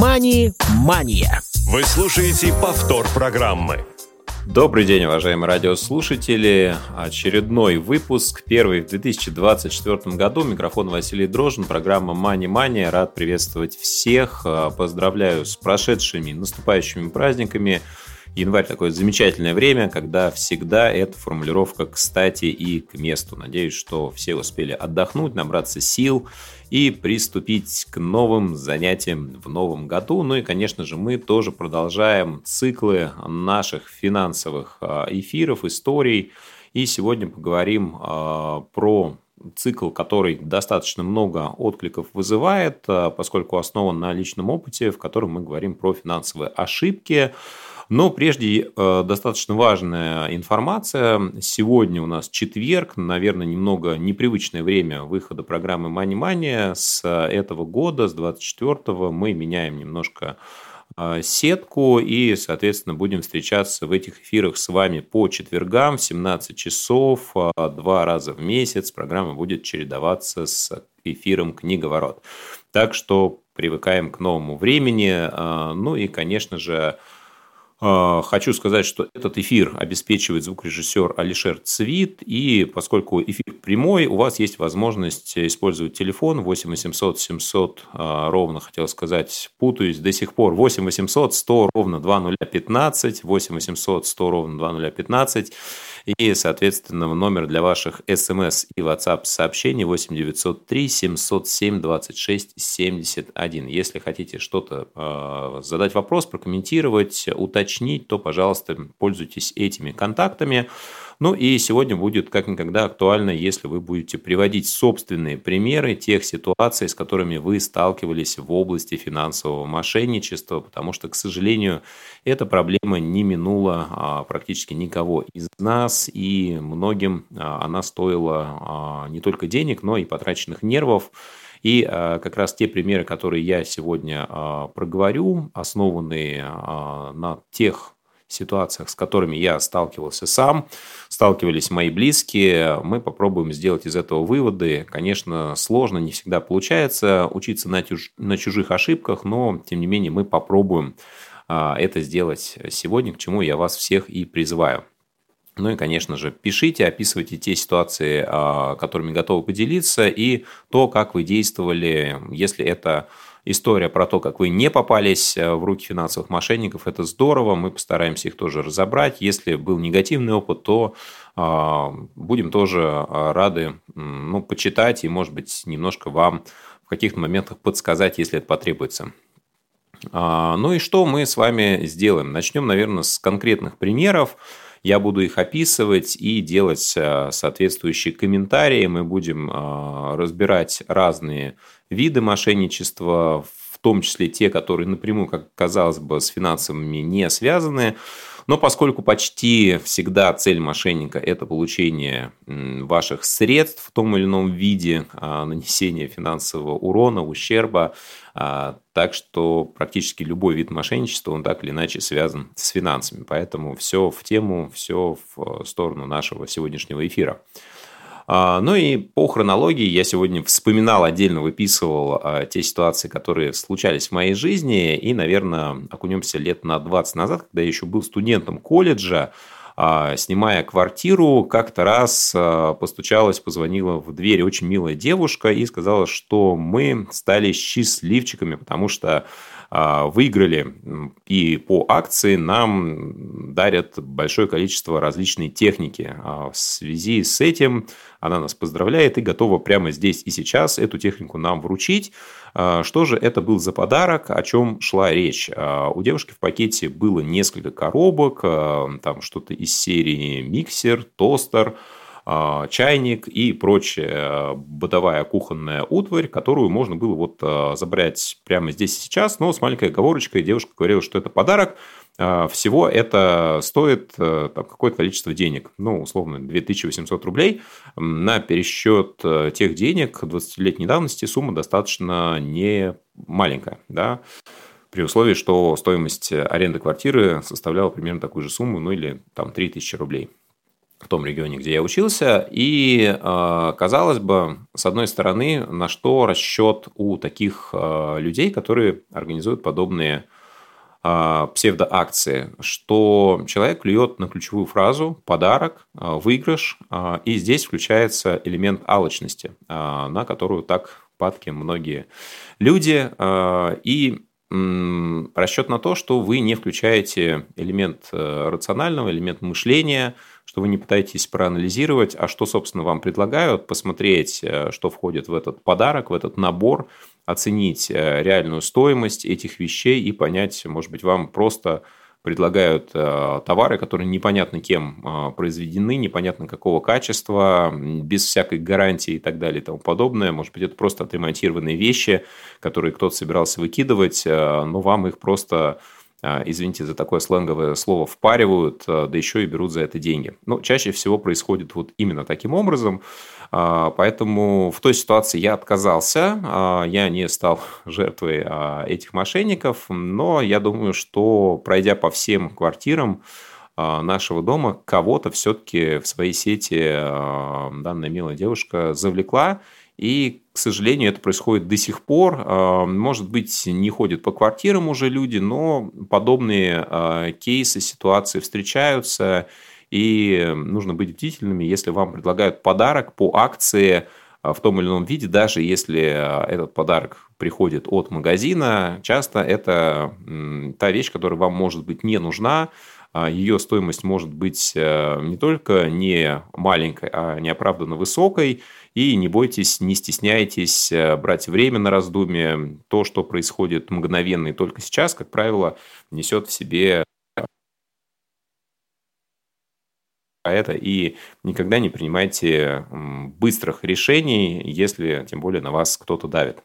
«Мани-мания». Вы слушаете повтор программы. Добрый день, уважаемые радиослушатели. Очередной выпуск, первый в 2024 году. Микрофон Василий Дрожин, программа Мани Мания. Рад приветствовать всех. Поздравляю с прошедшими, наступающими праздниками. Январь такое замечательное время, когда всегда эта формулировка кстати и к месту. Надеюсь, что все успели отдохнуть, набраться сил и приступить к новым занятиям в новом году. Ну и, конечно же, мы тоже продолжаем циклы наших финансовых а, эфиров, историй. И сегодня поговорим а, про цикл, который достаточно много откликов вызывает, а, поскольку основан на личном опыте, в котором мы говорим про финансовые ошибки. Но прежде э, достаточно важная информация. Сегодня у нас четверг, наверное, немного непривычное время выхода программы Money Money. С этого года, с 24 мы меняем немножко э, сетку и, соответственно, будем встречаться в этих эфирах с вами по четвергам в 17 часов, э, два раза в месяц. Программа будет чередоваться с эфиром «Книговорот». Так что привыкаем к новому времени. Ну и, конечно же, хочу сказать, что этот эфир обеспечивает звукорежиссер Алишер Цвит, и поскольку эфир прямой, у вас есть возможность использовать телефон 8 800 700 ровно, хотел сказать, путаюсь до сих пор, 8 800 100 ровно 2015, 8 800 100 ровно 2015, и, соответственно, номер для ваших смс и WhatsApp сообщений 8 903 707 26 71. Если хотите что-то э, задать вопрос, прокомментировать, уточнить, то, пожалуйста, пользуйтесь этими контактами. Ну и сегодня будет как никогда актуально, если вы будете приводить собственные примеры тех ситуаций, с которыми вы сталкивались в области финансового мошенничества, потому что, к сожалению, эта проблема не минула а, практически никого из нас, и многим а, она стоила а, не только денег, но и потраченных нервов. И как раз те примеры, которые я сегодня проговорю, основанные на тех ситуациях, с которыми я сталкивался сам, сталкивались мои близкие, мы попробуем сделать из этого выводы. Конечно, сложно, не всегда получается учиться на, чуж... на чужих ошибках, но, тем не менее, мы попробуем а, это сделать сегодня, к чему я вас всех и призываю. Ну и, конечно же, пишите, описывайте те ситуации, а, которыми готовы поделиться, и то, как вы действовали, если это история про то, как вы не попались э, в руки финансовых мошенников, это здорово, мы постараемся их тоже разобрать. Если был негативный опыт, то а, будем тоже а, рады ну, почитать и, может быть, немножко вам в каких-то моментах подсказать, если это потребуется. А, ну и что мы с вами сделаем? Начнем, наверное, с конкретных примеров. Я буду их описывать и делать соответствующие комментарии. Мы будем разбирать разные виды мошенничества, в том числе те, которые напрямую, как казалось бы, с финансовыми не связаны. Но поскольку почти всегда цель мошенника – это получение ваших средств в том или ином виде, а, нанесение финансового урона, ущерба, а, так что практически любой вид мошенничества, он так или иначе связан с финансами. Поэтому все в тему, все в сторону нашего сегодняшнего эфира. А, ну и по хронологии я сегодня вспоминал, отдельно выписывал а, те ситуации, которые случались в моей жизни. И, наверное, окунемся лет на 20 назад, когда я еще был студентом колледжа. А, снимая квартиру, как-то раз постучалась, позвонила в дверь очень милая девушка и сказала, что мы стали счастливчиками, потому что выиграли и по акции нам дарят большое количество различной техники. В связи с этим она нас поздравляет и готова прямо здесь и сейчас эту технику нам вручить. А, что же это был за подарок, о чем шла речь? А, у девушки в пакете было несколько коробок, а, там что-то из серии миксер, тостер, чайник и прочая бытовая кухонная утварь, которую можно было вот забрать прямо здесь и сейчас, но с маленькой оговорочкой девушка говорила, что это подарок, а, всего это стоит э, там, какое-то количество денег, ну, условно, 2800 рублей. На пересчет э, тех денег 20-летней давности сумма достаточно не маленькая, да, при условии, что стоимость аренды квартиры составляла примерно такую же сумму, ну или там 3000 рублей. В том регионе, где я учился. И, казалось бы, с одной стороны, на что расчет у таких людей, которые организуют подобные псевдоакции, что человек клюет на ключевую фразу «подарок», «выигрыш», и здесь включается элемент алчности, на которую так падки многие люди. И расчет на то, что вы не включаете элемент э, рационального, элемент мышления, что вы не пытаетесь проанализировать, а что, собственно, вам предлагают, посмотреть, э, что входит в этот подарок, в этот набор, оценить э, реальную стоимость этих вещей и понять, может быть, вам просто предлагают э, товары, которые непонятно кем произведены, непонятно какого качества, без всякой гарантии и так далее и тому подобное. Может быть, это просто отремонтированные вещи, которые кто-то собирался выкидывать, но вам их просто извините за такое сленговое слово, впаривают, да еще и берут за это деньги. Но чаще всего происходит вот именно таким образом. А, поэтому в той ситуации я отказался, а, я не стал жертвой а, этих мошенников, но я думаю, что пройдя по всем квартирам нашего дома, кого-то все-таки в своей сети данная милая девушка завлекла, и, к сожалению, это происходит до сих пор. Может быть, не ходят по квартирам уже люди, но подобные кейсы, ситуации встречаются. И нужно быть бдительными, если вам предлагают подарок по акции а, в том или ином виде, даже если а, этот подарок приходит от магазина, часто это та вещь, которая вам может быть не нужна, а, ее стоимость может быть не только не маленькой, а неоправданно высокой. И не бойтесь, не стесняйтесь брать время на раздумье. То, что происходит мгновенно и только сейчас, как правило, несет в себе а это и никогда не принимайте быстрых решений, если тем более на вас кто-то давит.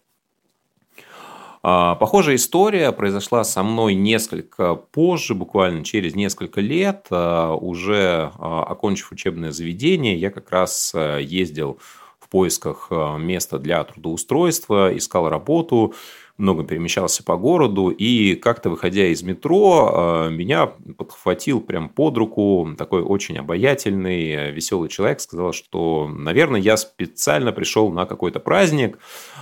А, похожая история произошла со мной несколько позже, буквально через несколько лет. А, уже окончив учебное заведение, я как раз ездил в поисках места для трудоустройства, искал работу много перемещался по городу, и как-то выходя из метро, а, меня подхватил прям под руку такой очень обаятельный, веселый человек, сказал, что, наверное, я специально пришел на какой-то праздник,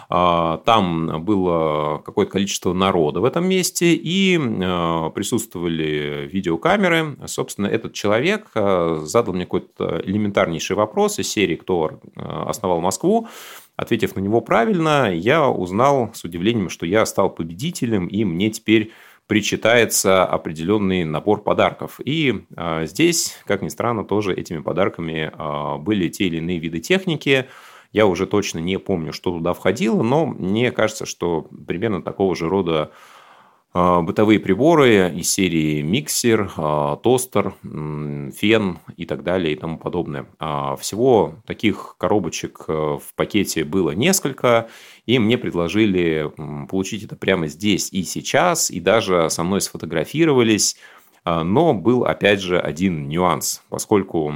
а, там было какое-то количество народа в этом месте, и а, присутствовали видеокамеры. Собственно, этот человек задал мне какой-то элементарнейший вопрос из серии «Кто основал Москву?», Ответив на него правильно, я узнал с удивлением, что я стал победителем, и мне теперь причитается определенный набор подарков. И а, здесь, как ни странно, тоже этими подарками а, были те или иные виды техники. Я уже точно не помню, что туда входило, но мне кажется, что примерно такого же рода а, бытовые приборы из серии миксер, тостер, фен и так далее и тому подобное. Всего таких коробочек э, в пакете было несколько, и мне предложили получить это прямо здесь и сейчас, и даже со мной сфотографировались. Но был, опять же, один нюанс. Поскольку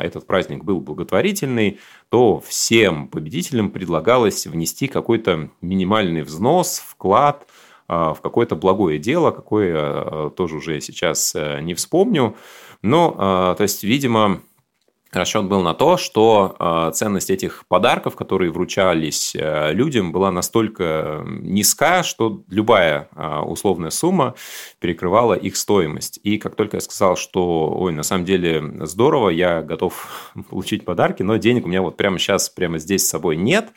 этот праздник был благотворительный, то всем победителям предлагалось внести какой-то минимальный взнос, вклад – а, в какое-то благое дело, какое а, тоже уже сейчас э, не вспомню. Но, а, то есть, видимо, расчет был на то, что ценность этих подарков, которые вручались э, людям, была настолько низка, что любая условная сумма перекрывала их стоимость. И как только я сказал, что, ой, на самом деле здорово, я готов получить подарки, но денег у меня вот прямо сейчас, прямо здесь с собой нет,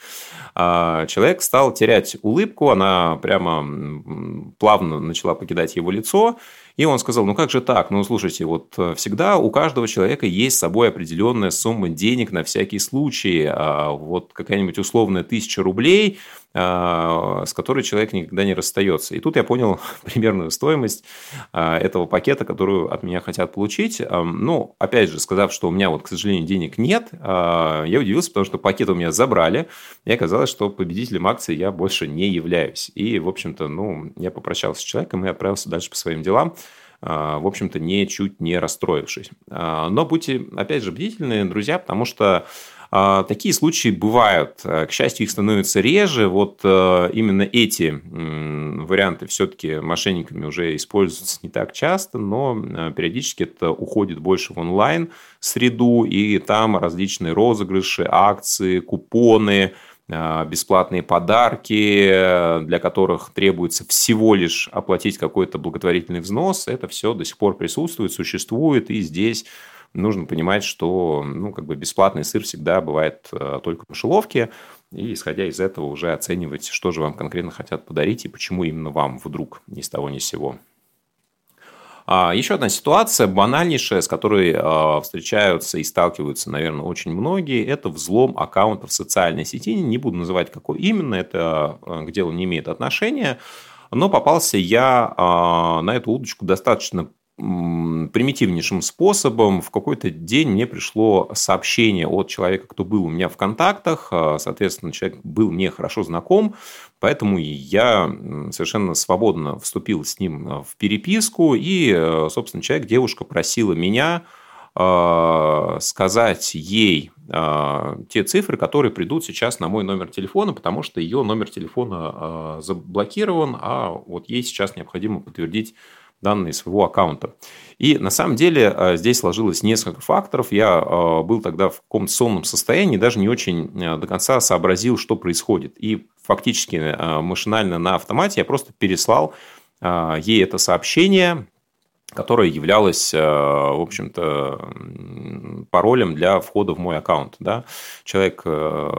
человек стал терять улыбку, она прямо плавно начала покидать его лицо, и он сказал, ну как же так? Ну слушайте, вот э, всегда у каждого человека есть с собой определенная сумма денег на всякий случай. А вот какая-нибудь условная тысяча рублей, с которой человек никогда не расстается. И тут я понял примерную стоимость а, этого пакета, которую от меня хотят получить. Ну, опять же, сказав, что у меня вот, к сожалению, денег нет, я удивился, потому что пакет у меня забрали, и оказалось, что победителем акции я больше не являюсь. И, в общем-то, ну, я попрощался с человеком и отправился дальше по своим делам. А, в общем-то, не чуть не расстроившись. А, но будьте, опять же, бдительны, друзья, потому что А, такие случаи бывают. К счастью, их становится реже. Вот э, именно эти варианты все-таки мошенниками уже используются не так часто, но э, периодически это уходит больше в онлайн среду, и там различные розыгрыши, акции, купоны, э, бесплатные подарки, для которых требуется всего лишь оплатить какой-то благотворительный взнос, это все до сих пор присутствует, существует, и здесь нужно понимать, что ну, как бы бесплатный сыр всегда бывает э, только в мышеловке, и исходя из этого уже оценивать, что же вам конкретно хотят подарить и почему именно вам вдруг ни с того ни с сего. А еще одна ситуация, банальнейшая, с которой э, встречаются и сталкиваются, наверное, очень многие, это взлом аккаунтов социальной сети. Не буду называть, какой именно, это э, к делу не имеет отношения. Но попался я на эту удочку достаточно примитивнейшим способом. В какой-то день мне пришло сообщение от человека, кто был у меня в контактах. А, соответственно, человек был мне хорошо знаком, поэтому я совершенно свободно вступил с ним а, в переписку. И, а, собственно, человек, девушка просила меня сказать ей те цифры, которые придут сейчас на мой номер телефона, потому что ее номер телефона заблокирован, а вот ей сейчас необходимо подтвердить данные своего аккаунта. И на самом деле э, здесь сложилось несколько факторов. Я э, был тогда в каком-то сонном состоянии, даже не очень э, до конца сообразил, что происходит. И фактически машинально на автомате я просто переслал ей это сообщение, которая являлась, э, в общем-то, паролем для входа в мой аккаунт. Да? Человек э,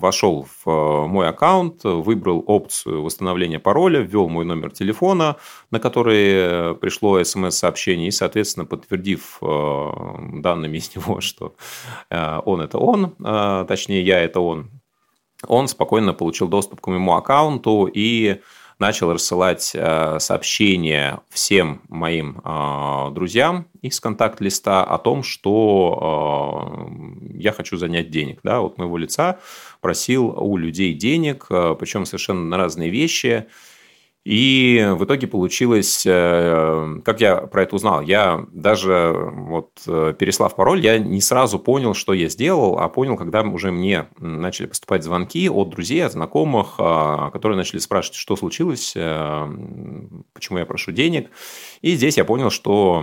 вошел в мой аккаунт, выбрал опцию восстановления пароля, ввел мой номер телефона, на который пришло смс-сообщение, и, соответственно, подтвердив э, данными из него, что он – это он, точнее, я – это он, он спокойно получил доступ к моему аккаунту и начал рассылать э, сообщения всем моим э, друзьям из контакт-листа о том, что э, я хочу занять денег. Да, от моего лица просил у людей денег, причем совершенно на разные вещи – и в итоге получилось, э, как я про это узнал, я даже вот э, переслав пароль, я не сразу понял, что я сделал, а понял, когда уже мне начали поступать звонки от друзей, от знакомых, а, которые начали спрашивать, что случилось, э, почему я прошу денег. И здесь я понял, что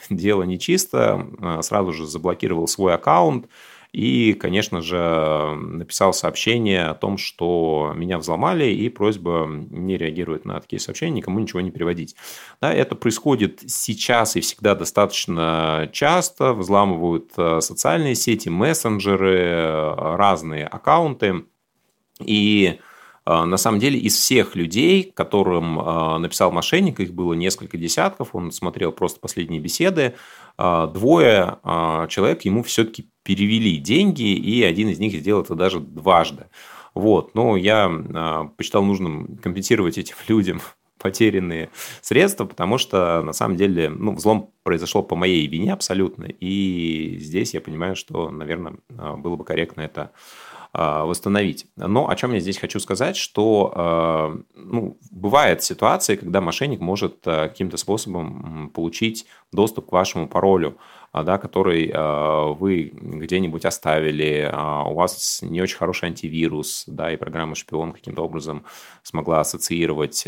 дело нечисто, сразу же заблокировал свой аккаунт, и, конечно же, написал сообщение о том, что меня взломали, и просьба не реагировать на такие сообщения, никому ничего не переводить. Да, это происходит сейчас и всегда достаточно часто. Взламывают э, социальные сети, мессенджеры, э, разные аккаунты. И э, на самом деле из всех людей, которым написал мошенник, их было несколько десятков, он смотрел просто последние беседы, двое человек ему все-таки перевели деньги, и один из них сделал это даже дважды. Вот. Но я а, посчитал нужным компенсировать этим людям потерянные средства, потому что на самом деле ну, взлом произошел по моей вине абсолютно. И здесь я понимаю, что, наверное, а, было бы корректно это а, восстановить. Но о чем я здесь хочу сказать, что ну, бывает ситуации, когда мошенник может каким-то способом получить доступ к вашему паролю. А, да, который а, вы где-нибудь оставили, а, у вас не очень хороший антивирус, да, и программа шпион каким-то образом смогла ассоциировать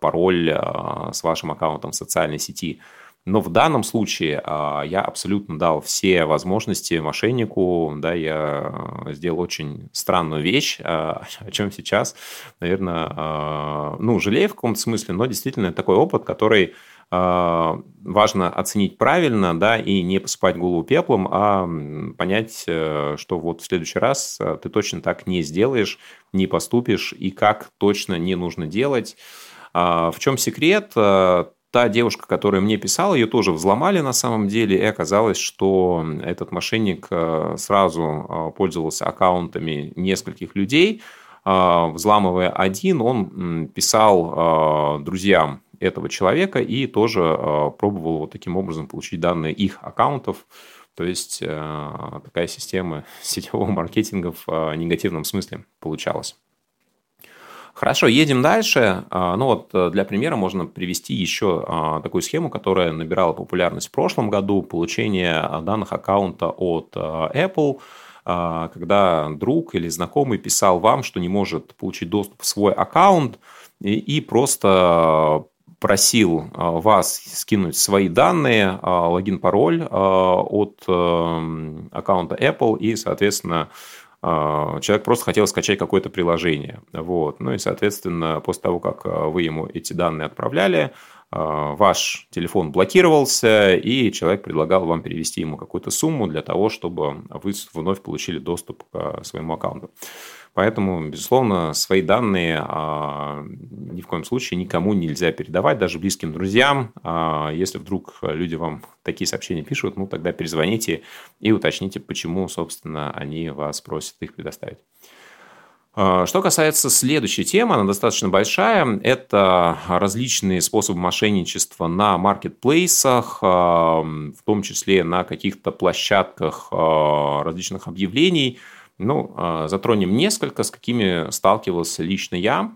пароль с вашим аккаунтом в социальной сети. Но в данном случае я абсолютно дал все возможности мошеннику, да, я сделал очень странную вещь, о чем сейчас, наверное, ну, жалею в каком-то смысле, но действительно такой опыт, который важно оценить правильно, да, и не посыпать голову пеплом, а понять, э, что вот в следующий раз э, ты точно так не сделаешь, не поступишь, и как точно не нужно делать. А, в чем секрет? Э, та девушка, которая мне писала, ее тоже взломали на самом деле, и оказалось, что этот мошенник сразу пользовался аккаунтами нескольких людей, взламывая один, он писал друзьям этого человека и тоже э, пробовал вот таким образом получить данные их аккаунтов. То есть э, такая система сетевого маркетинга в э, негативном смысле получалась. Хорошо, едем дальше. А, ну вот э, для примера можно привести еще а, такую схему, которая набирала популярность в прошлом году, получение данных аккаунта от а, Apple, когда друг или знакомый писал вам, что не может получить доступ в свой аккаунт, и просто просил вас скинуть свои данные, логин, пароль от э, аккаунта Apple, и, соответственно, а, человек просто хотел скачать какое-то приложение. Вот. Ну и, соответственно, после того, как а, вы ему эти данные отправляли, а, ваш телефон блокировался, и человек предлагал вам перевести ему какую-то сумму для того, чтобы вы вновь получили доступ к своему аккаунту. Поэтому, безусловно, свои данные а, ни в коем случае никому нельзя передавать, даже близким друзьям. А, если вдруг люди вам такие сообщения пишут, ну тогда перезвоните и уточните, почему, собственно, они вас просят их предоставить. А, что касается следующей темы, она достаточно большая. Это различные способы мошенничества на маркетплейсах, в том числе на каких-то площадках различных объявлений – ну, а, затронем несколько, с какими сталкивался лично я.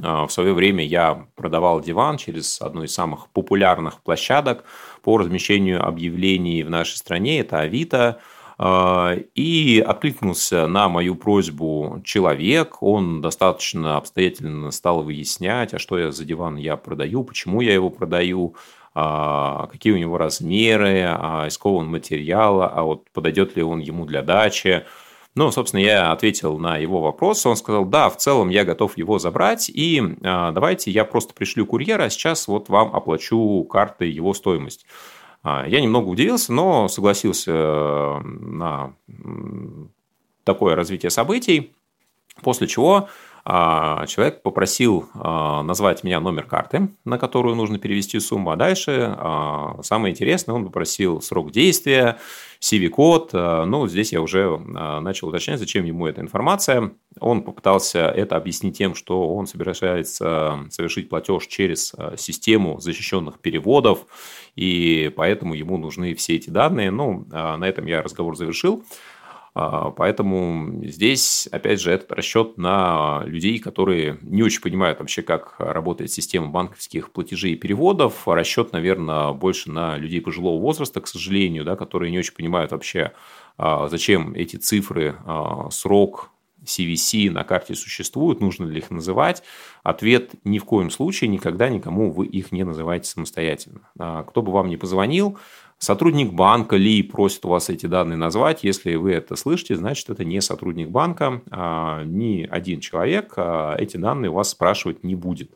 А, в свое время я продавал диван через одну из самых популярных площадок по размещению объявлений в нашей стране, это Авито. А, и откликнулся на мою просьбу человек, он достаточно обстоятельно стал выяснять, а что я за диван я продаю, почему я его продаю, какие у него размеры, из какого он материала, а вот подойдет ли он ему для дачи. Ну, собственно, я ответил на его вопрос. Он сказал, да, в целом я готов его забрать, и а, давайте я просто пришлю курьера, а сейчас вот вам оплачу картой его стоимость. А, я немного удивился, но согласился э, на такое развитие событий, после чего человек попросил а, назвать меня номер карты, на которую нужно перевести сумму, а дальше а, самое интересное, он попросил срок действия, CV-код. Ну, здесь я уже начал уточнять, зачем ему эта информация. Он попытался это объяснить тем, что он собирается совершить платеж через систему защищенных переводов, и поэтому ему нужны все эти данные. Ну, на этом я разговор завершил. А, поэтому здесь, опять же, этот расчет на людей, которые не очень понимают вообще, как работает система банковских платежей и переводов. Расчет, наверное, больше на людей пожилого возраста, к сожалению, да, которые не очень понимают вообще, а, зачем эти цифры, а, срок, CVC на карте существуют, нужно ли их называть? Ответ – ни в коем случае, никогда никому вы их не называете самостоятельно. Кто бы вам ни позвонил, Сотрудник банка ли просит у вас эти данные назвать. Если вы это слышите, значит, это не сотрудник банка. А ни один человек а эти данные у вас спрашивать не будет.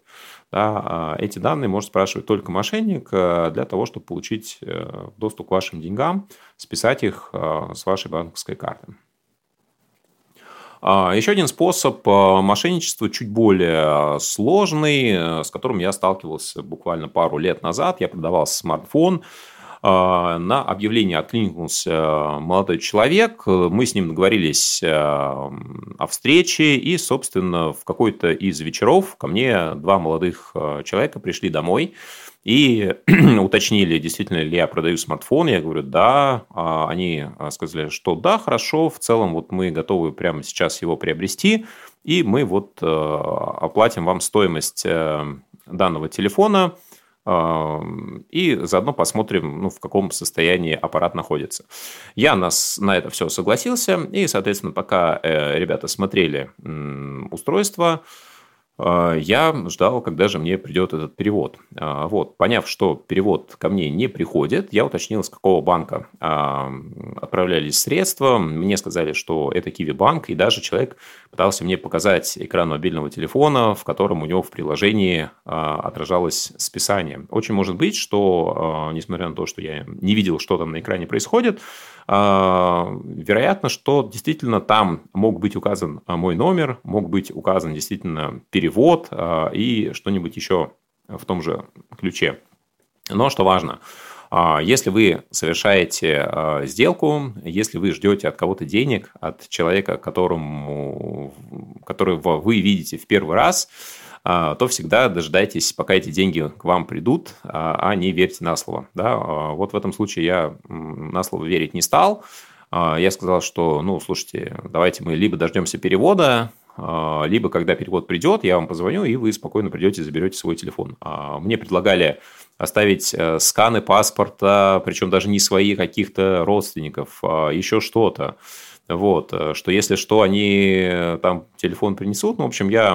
Да, а эти данные может спрашивать только мошенник а, для того, чтобы получить э, доступ к вашим деньгам, списать их с вашей банковской карты. Еще один способ мошенничества, чуть более сложный, с которым я сталкивался буквально пару лет назад. Я продавал смартфон, на объявление откликнулся молодой человек. Мы с ним договорились э, о встрече. И, собственно, в какой-то из вечеров ко мне два молодых э, человека пришли домой и уточнили, действительно ли я продаю смартфон. Я говорю, да. А они сказали, что да, хорошо, в целом вот мы готовы прямо сейчас его приобрести, и мы вот э, оплатим вам стоимость данного телефона – и заодно посмотрим, ну, в каком состоянии аппарат находится. Я нас на это все согласился, и, соответственно, пока э, ребята смотрели устройство, я ждал, когда же мне придет этот перевод. А, вот, поняв, что перевод ко мне не приходит, я уточнил, с какого банка а, отправлялись средства. Мне сказали, что это Киви банк, и даже человек пытался мне показать экран мобильного телефона, в котором у него в приложении отражалось списание. Очень может быть, что, несмотря на то, что я не видел, что там на экране происходит, вероятно, что действительно там мог быть указан мой номер, мог быть указан действительно перевод перевод а, и что-нибудь еще в том же ключе. Но что важно, а, если вы совершаете а, сделку, если вы ждете от кого-то денег, от человека, которому, которого вы видите в первый раз, то всегда дожидайтесь, пока эти деньги к вам придут, а не верьте на слово. Да? Вот в этом случае я на слово верить не стал. Я сказал, что, ну, слушайте, давайте мы либо дождемся перевода, либо когда перевод придет, я вам позвоню, и вы спокойно придете, заберете свой телефон. А, мне предлагали оставить э, сканы паспорта, причем даже не свои каких-то родственников, а еще что-то. Вот, э, что если что, они э, там телефон принесут. Ну, в общем, я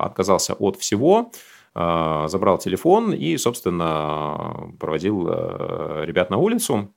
отказался от всего, забрал телефон и, собственно, проводил ребят на улицу.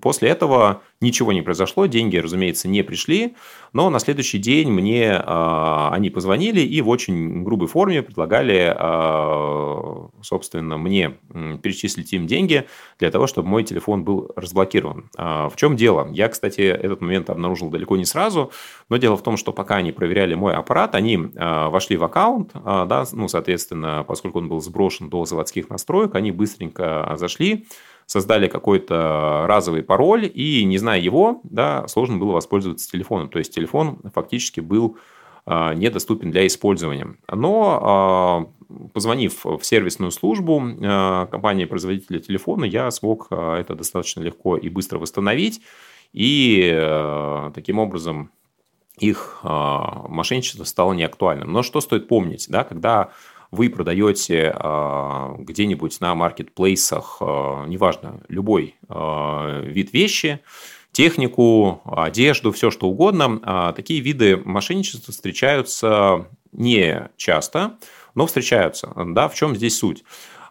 После этого ничего не произошло, деньги, разумеется, не пришли, но на следующий день мне э, они позвонили и в очень грубой форме предлагали, э, собственно, мне перечислить им деньги для того, чтобы мой телефон был разблокирован. Э, в чем дело? Я, кстати, этот момент обнаружил далеко не сразу, но дело в том, что пока они проверяли мой аппарат, они э, вошли в аккаунт, э, да, ну, соответственно, поскольку он был сброшен до заводских настроек, они быстренько зашли, создали какой-то разовый пароль, и не зная его, да, сложно было воспользоваться телефоном. То есть телефон фактически был а, недоступен для использования. Но а, позвонив в сервисную службу а, компании-производителя телефона, я смог это достаточно легко и быстро восстановить. И таким образом их мошенничество стало неактуальным. Но что стоит помнить, да, когда вы продаете а, где-нибудь на маркетплейсах, а, неважно, любой а, вид вещи, технику, одежду, все что угодно, такие виды мошенничества встречаются не часто, но встречаются. Да, в чем здесь суть?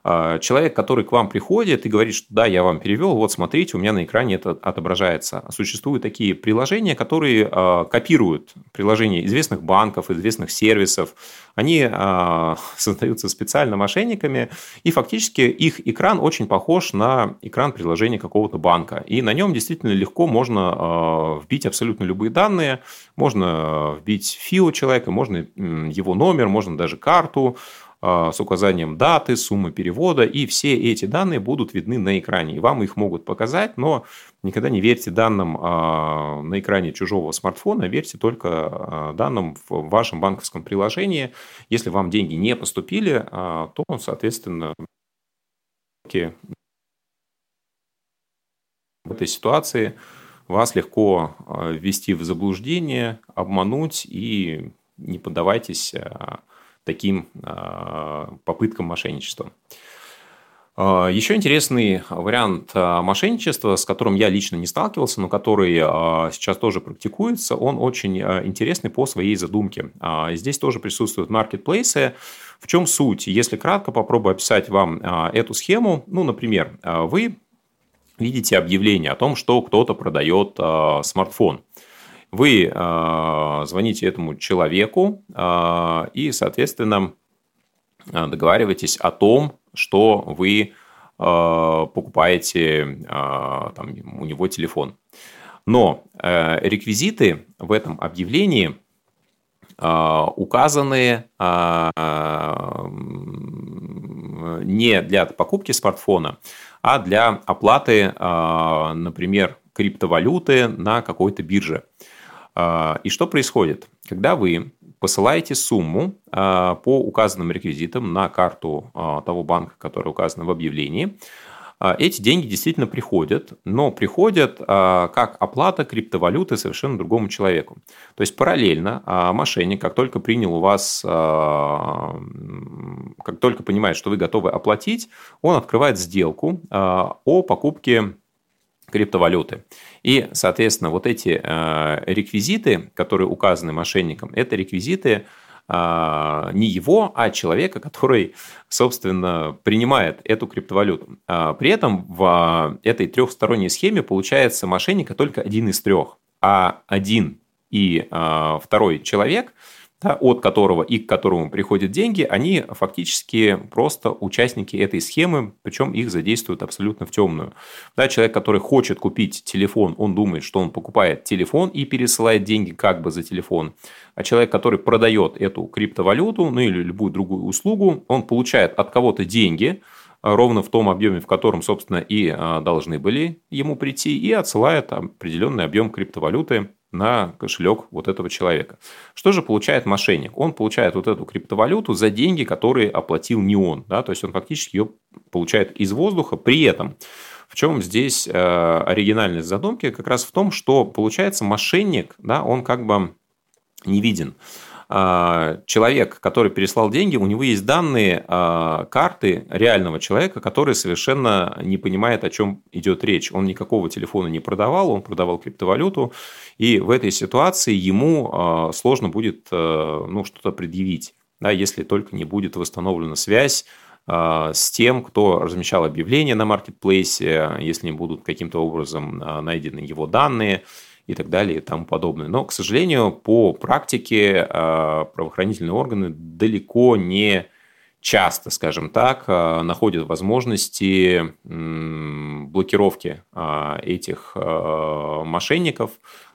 А, человек, который к вам приходит и говорит, что да, я вам перевел, вот смотрите, у меня на экране это отображается. Существуют такие приложения, которые а, копируют приложения известных банков, известных сервисов. Они а, создаются специально мошенниками, и фактически их экран очень похож на экран приложения какого-то банка. И на нем действительно легко можно вбить абсолютно любые данные, можно вбить фио человека, можно его номер, можно даже карту, а, с указанием даты, суммы перевода, и все эти данные будут видны на экране. И вам их могут показать, но никогда не верьте данным а, на экране чужого смартфона, верьте только а, данным в вашем банковском приложении. Если вам деньги не поступили, то, соответственно, в этой ситуации вас легко ввести в заблуждение, обмануть и не поддавайтесь таким а, попыткам мошенничества. А, еще интересный вариант а, мошенничества, с которым я лично не сталкивался, но который сейчас тоже практикуется, он очень интересный по своей задумке. Здесь тоже присутствуют маркетплейсы. В чем суть? Если кратко попробую описать вам эту схему, ну, например, вы видите объявление о том, что кто-то продает смартфон – вы э, звоните этому человеку э, и, соответственно, договариваетесь о том, что вы э, покупаете э, там, у него телефон. Но э, реквизиты в этом объявлении э, указаны э, не для покупки смартфона, а для оплаты, э, например, криптовалюты на какой-то бирже. А, и что происходит? Когда вы посылаете сумму а, по указанным реквизитам на карту а, того банка, который указан в объявлении, эти деньги действительно приходят, но приходят как оплата криптовалюты совершенно другому человеку. То есть параллельно мошенник, как только принял у вас, как только понимает, что вы готовы оплатить, он открывает сделку о покупке криптовалюты. И, соответственно, вот эти э, реквизиты, которые указаны мошенникам, это реквизиты э, не его, а человека, который, собственно, принимает эту криптовалюту. А при этом в этой трехсторонней схеме получается мошенника только один из трех, а один и второй человек – да, от которого и к которому приходят деньги, они фактически просто участники этой схемы, причем их задействуют абсолютно в темную. Да, человек, который хочет купить телефон, он думает, что он покупает телефон и пересылает деньги как бы за телефон. А человек, который продает эту криптовалюту, ну или любую другую услугу, он получает от кого-то деньги, ровно в том объеме, в котором, собственно, и а, должны были ему прийти, и отсылает определенный объем криптовалюты на кошелек вот этого человека. Что же получает мошенник? Он получает вот эту криптовалюту за деньги, которые оплатил не он. Да? То есть он фактически ее получает из воздуха. При этом в чем здесь э, оригинальность задумки? Как раз в том, что получается мошенник, да, он как бы не виден. А, человек, который переслал деньги, у него есть данные а, карты реального человека, который совершенно не понимает, о чем идет речь. Он никакого телефона не продавал, он продавал криптовалюту, и в этой ситуации ему а, сложно будет ну, что-то предъявить, да, если только не будет восстановлена связь с тем, кто размещал объявление на маркетплейсе, если не будут каким-то образом найдены его данные – и так далее и тому подобное. Но, к сожалению, по практике а, правоохранительные органы далеко не часто, скажем так, а, находят возможности блокировки а, этих мошенников.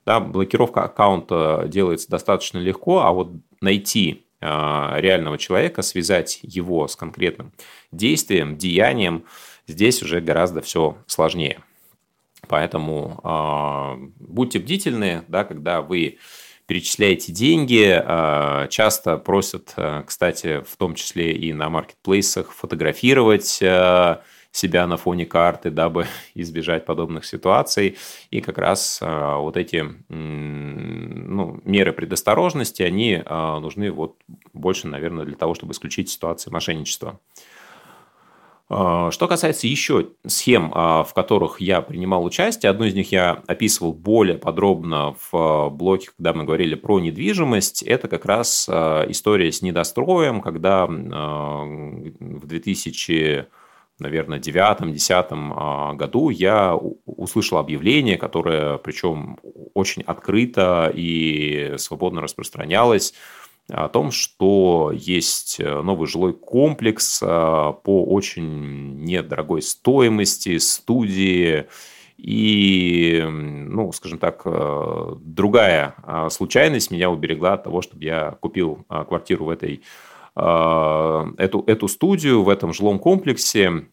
Да, блокировка аккаунта делается достаточно легко, а вот найти реального человека, связать его с конкретным действием, деянием, здесь уже гораздо все сложнее. Поэтому э, будьте бдительны, да, когда вы перечисляете деньги. Э, часто просят, э, кстати, в том числе и на маркетплейсах, фотографировать себя на фоне карты, дабы избежать подобных ситуаций. И как раз э, вот эти ну, меры предосторожности, они э, нужны вот больше, наверное, для того, чтобы исключить ситуации мошенничества. А, что касается еще схем, а, в которых я принимал участие, одну из них я описывал более подробно в а, блоке, когда мы говорили про недвижимость. Это как раз история с недостроем, когда в 2000 наверное, девятом-десятом году я услышал объявление, которое, причем, очень открыто и свободно распространялось о том, что есть э, новый жилой комплекс э, по очень недорогой стоимости, студии, и, ну, скажем так, э, другая случайность меня уберегла от того, чтобы я купил квартиру в этой, эту, эту студию в этом жилом комплексе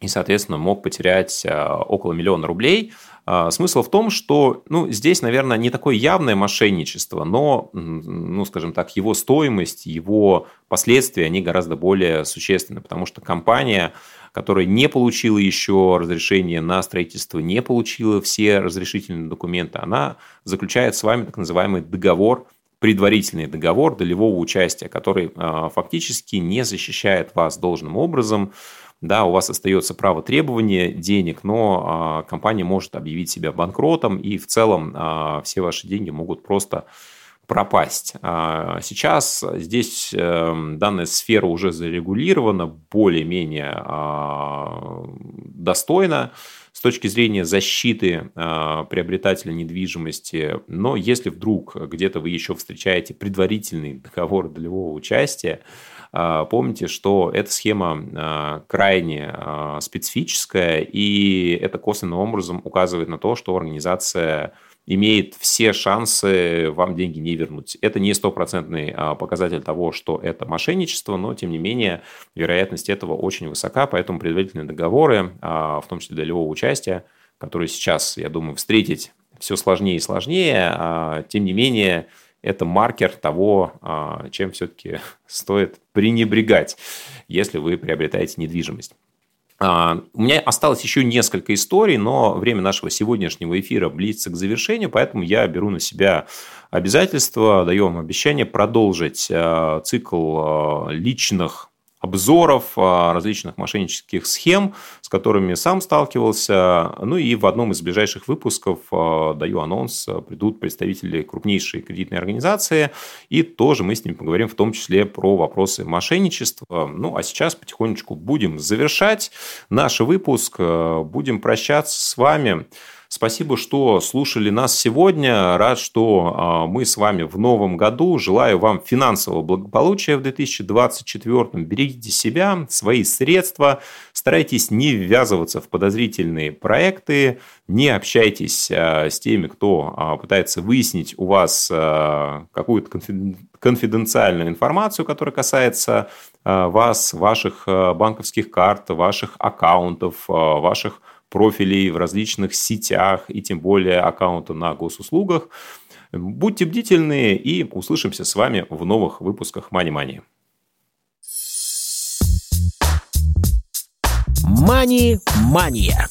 и, соответственно, мог потерять около миллиона рублей – а, смысл в том, что ну, здесь, наверное, не такое явное мошенничество, но, ну, скажем так, его стоимость, его последствия, они гораздо более существенны, потому что компания, которая не получила еще разрешение на строительство, не получила все разрешительные документы, она заключает с вами так называемый договор предварительный договор долевого участия, который э, фактически не защищает вас должным образом да, у вас остается право требования денег, но а, компания может объявить себя банкротом, и в целом а, все ваши деньги могут просто пропасть. А, сейчас здесь эм, данная сфера уже зарегулирована более-менее достойно с точки зрения защиты приобретателя недвижимости. Но если вдруг где-то вы еще встречаете предварительный договор долевого участия, а, помните, что эта схема а, крайне а, специфическая, и это косвенным образом указывает на то, что организация имеет все шансы вам деньги не вернуть. Это не стопроцентный показатель того, что это мошенничество, но, тем не менее, вероятность этого очень высока, поэтому предварительные договоры, в том числе долевого участия, которые сейчас, я думаю, встретить все сложнее и сложнее, тем не менее, это маркер того, а, чем все-таки стоит пренебрегать, если вы приобретаете недвижимость. А, у меня осталось еще несколько историй, но время нашего сегодняшнего эфира близится к завершению, поэтому я беру на себя обязательство, даю вам обещание продолжить а, цикл личных обзоров а, различных мошеннических схем, с которыми сам сталкивался. Ну и в одном из ближайших выпусков а, даю анонс, придут представители крупнейшей кредитной организации, и тоже мы с ними поговорим в том числе про вопросы мошенничества. Ну а сейчас потихонечку будем завершать наш выпуск, будем прощаться с вами. Спасибо, что слушали нас сегодня. Рад, что а, мы с вами в новом году. Желаю вам финансового благополучия в 2024. Берегите себя, свои средства. Старайтесь не ввязываться в подозрительные проекты. Не общайтесь а, с теми, кто а, пытается выяснить у вас какую-то конфиденциальную информацию, которая касается вас, ваших банковских карт, ваших аккаунтов, ваших профилей в различных сетях и тем более аккаунта на госуслугах. Будьте бдительны и услышимся с вами в новых выпусках Money Money. Мани-мания.